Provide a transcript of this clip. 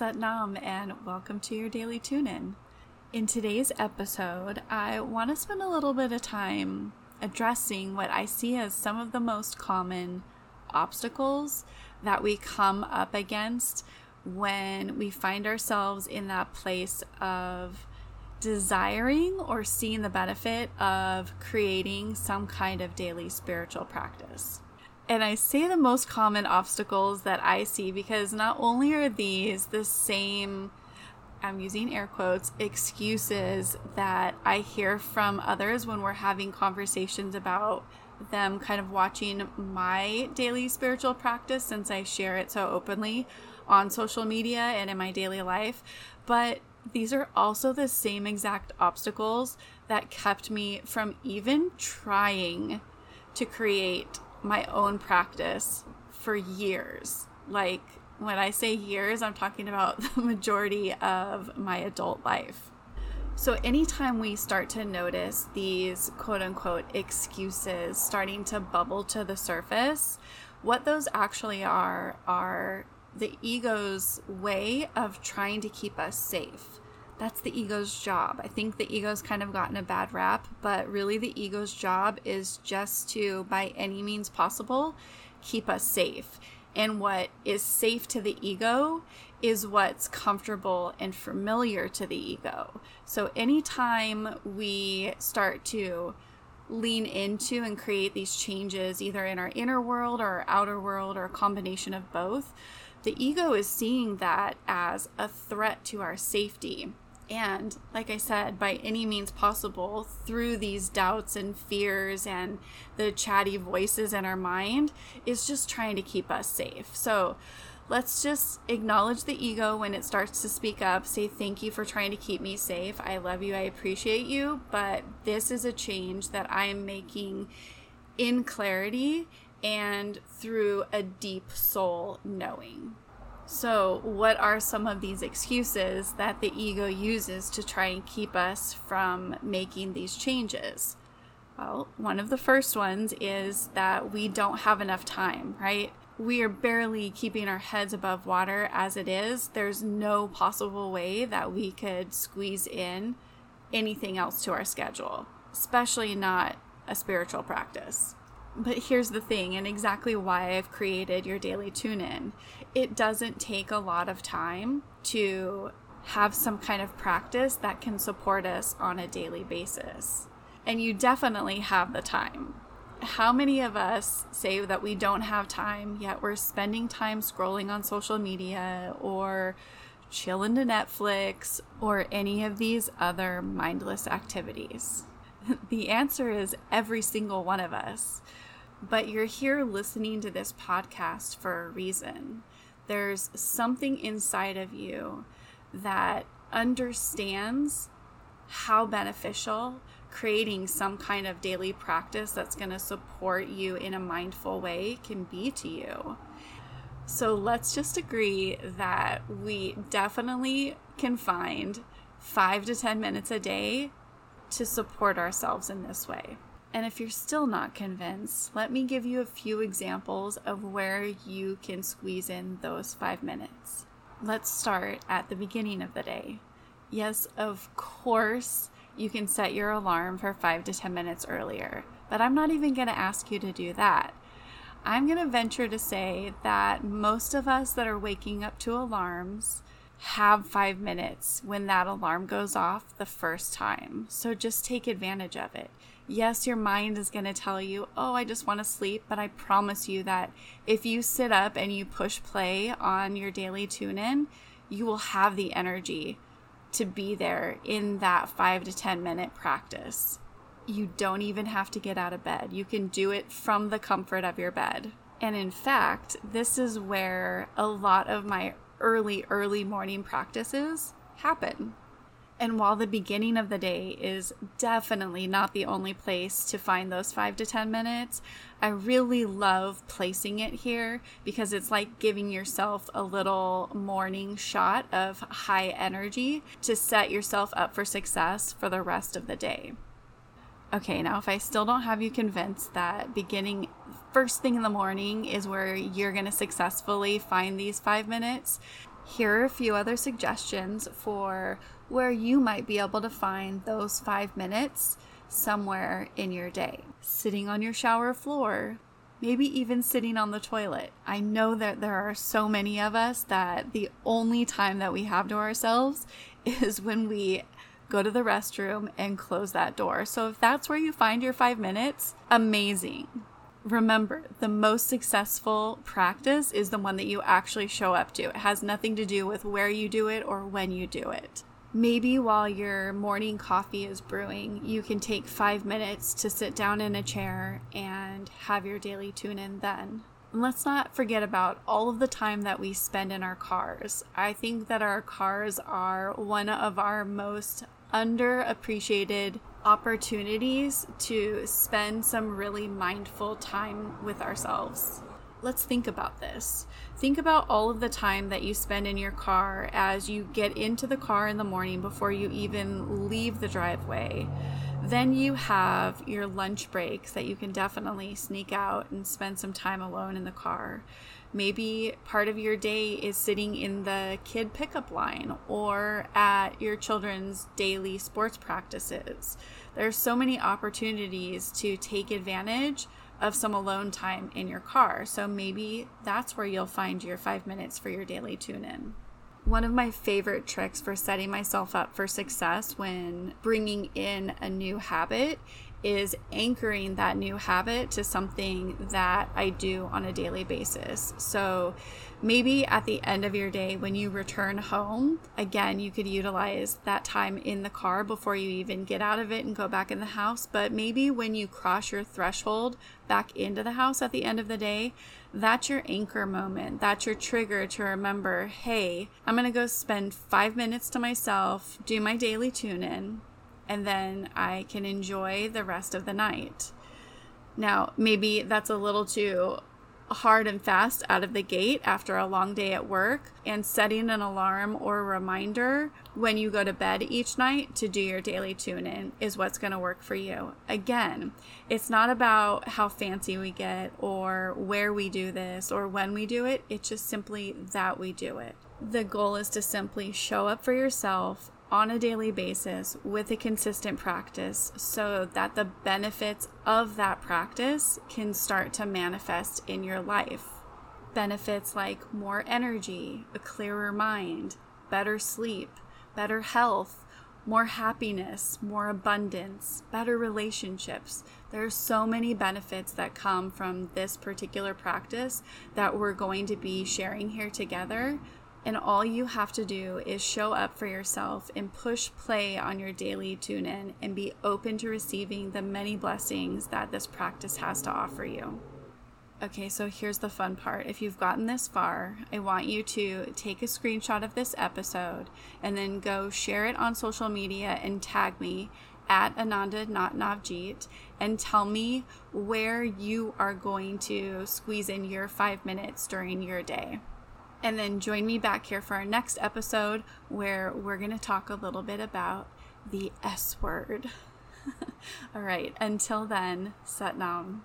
Nam, and welcome to your daily tune in. In today's episode, I want to spend a little bit of time addressing what I see as some of the most common obstacles that we come up against when we find ourselves in that place of desiring or seeing the benefit of creating some kind of daily spiritual practice. And I say the most common obstacles that I see because not only are these the same, I'm using air quotes, excuses that I hear from others when we're having conversations about them kind of watching my daily spiritual practice since I share it so openly on social media and in my daily life. But these are also the same exact obstacles that kept me from even trying to create my own practice for years. Like when I say years, I'm talking about the majority of my adult life. So, anytime we start to notice these quote unquote excuses starting to bubble to the surface, what those actually are are the ego's way of trying to keep us safe that's the ego's job. I think the ego's kind of gotten a bad rap, but really the ego's job is just to, by any means possible, keep us safe. And what is safe to the ego is what's comfortable and familiar to the ego. So anytime we start to lean into and create these changes, either in our inner world or our outer world or a combination of both, the ego is seeing that as a threat to our safety. And like I said, by any means possible, through these doubts and fears and the chatty voices in our mind, is just trying to keep us safe. So let's just acknowledge the ego when it starts to speak up. Say, Thank you for trying to keep me safe. I love you. I appreciate you. But this is a change that I am making in clarity and through a deep soul knowing. So, what are some of these excuses that the ego uses to try and keep us from making these changes? Well, one of the first ones is that we don't have enough time, right? We are barely keeping our heads above water as it is. There's no possible way that we could squeeze in anything else to our schedule, especially not a spiritual practice. But here's the thing, and exactly why I've created your daily tune in. It doesn't take a lot of time to have some kind of practice that can support us on a daily basis. And you definitely have the time. How many of us say that we don't have time, yet we're spending time scrolling on social media or chilling to Netflix or any of these other mindless activities? The answer is every single one of us. But you're here listening to this podcast for a reason. There's something inside of you that understands how beneficial creating some kind of daily practice that's going to support you in a mindful way can be to you. So let's just agree that we definitely can find five to 10 minutes a day to support ourselves in this way. And if you're still not convinced, let me give you a few examples of where you can squeeze in those five minutes. Let's start at the beginning of the day. Yes, of course, you can set your alarm for five to 10 minutes earlier, but I'm not even going to ask you to do that. I'm going to venture to say that most of us that are waking up to alarms have five minutes when that alarm goes off the first time. So just take advantage of it. Yes, your mind is going to tell you, oh, I just want to sleep. But I promise you that if you sit up and you push play on your daily tune in, you will have the energy to be there in that five to 10 minute practice. You don't even have to get out of bed. You can do it from the comfort of your bed. And in fact, this is where a lot of my early, early morning practices happen. And while the beginning of the day is definitely not the only place to find those five to 10 minutes, I really love placing it here because it's like giving yourself a little morning shot of high energy to set yourself up for success for the rest of the day. Okay, now if I still don't have you convinced that beginning first thing in the morning is where you're going to successfully find these five minutes, Here are a few other suggestions for where you might be able to find those five minutes somewhere in your day. Sitting on your shower floor, maybe even sitting on the toilet. I know that there are so many of us that the only time that we have to ourselves is when we go to the restroom and close that door. So if that's where you find your five minutes, amazing. Remember, the most successful practice is the one that you actually show up to. It has nothing to do with where you do it or when you do it. Maybe while your morning coffee is brewing, you can take five minutes to sit down in a chair and have your daily tune in then. And let's not forget about all of the time that we spend in our cars. I think that our cars are one of our most underappreciated opportunities to spend some really mindful time with ourselves. Let's think about this. Think about all of the time that you spend in your car as you get into the car in the morning before you even leave the driveway. Then you have your lunch breaks that you can definitely sneak out and spend some time alone in the car. Maybe part of your day is sitting in the kid pickup line or at your children's daily sports practices. There's so many opportunities to take advantage of some alone time in your car. So maybe that's where you'll find your five minutes for your daily tune in. One of my favorite tricks for setting myself up for success when bringing in a new habit is anchoring that new habit to something that I do on a daily basis. So maybe at the end of your day, when you return home, again, you could utilize that time in the car before you even get out of it and go back in the house. But maybe when you cross your threshold back into the house at the end of the day, that's your anchor moment. That's your trigger to remember hey, I'm going to go spend five minutes to myself, do my daily tune in and then I can enjoy the rest of the night. Now, maybe that's a little too hard and fast out of the gate after a long day at work, and setting an alarm or reminder when you go to bed each night to do your daily tune in is what's going to work for you. Again, it's not about how fancy we get or where we do this or when we do it, it's just simply that we do it. The goal is to simply show up for yourself on a daily basis with a consistent practice so that the benefits of that practice can start to manifest in your life. Benefits like more energy, a clearer mind, better sleep, better health, more happiness, more abundance, better relationships. There are so many benefits that come from this particular practice that we're going to be sharing here together and all you have to do is show up for yourself and push play on your daily tune in and be open to receiving the many blessings that this practice has to offer you. Okay, so here's the fun part. If you've gotten this far, I want you to take a screenshot of this episode and then go share it on social media and tag me at Ananda Navjeet and tell me where you are going to squeeze in your five minutes during your day. And then join me back here for our next episode where we're going to talk a little bit about the S word. All right, until then, Sat Nam.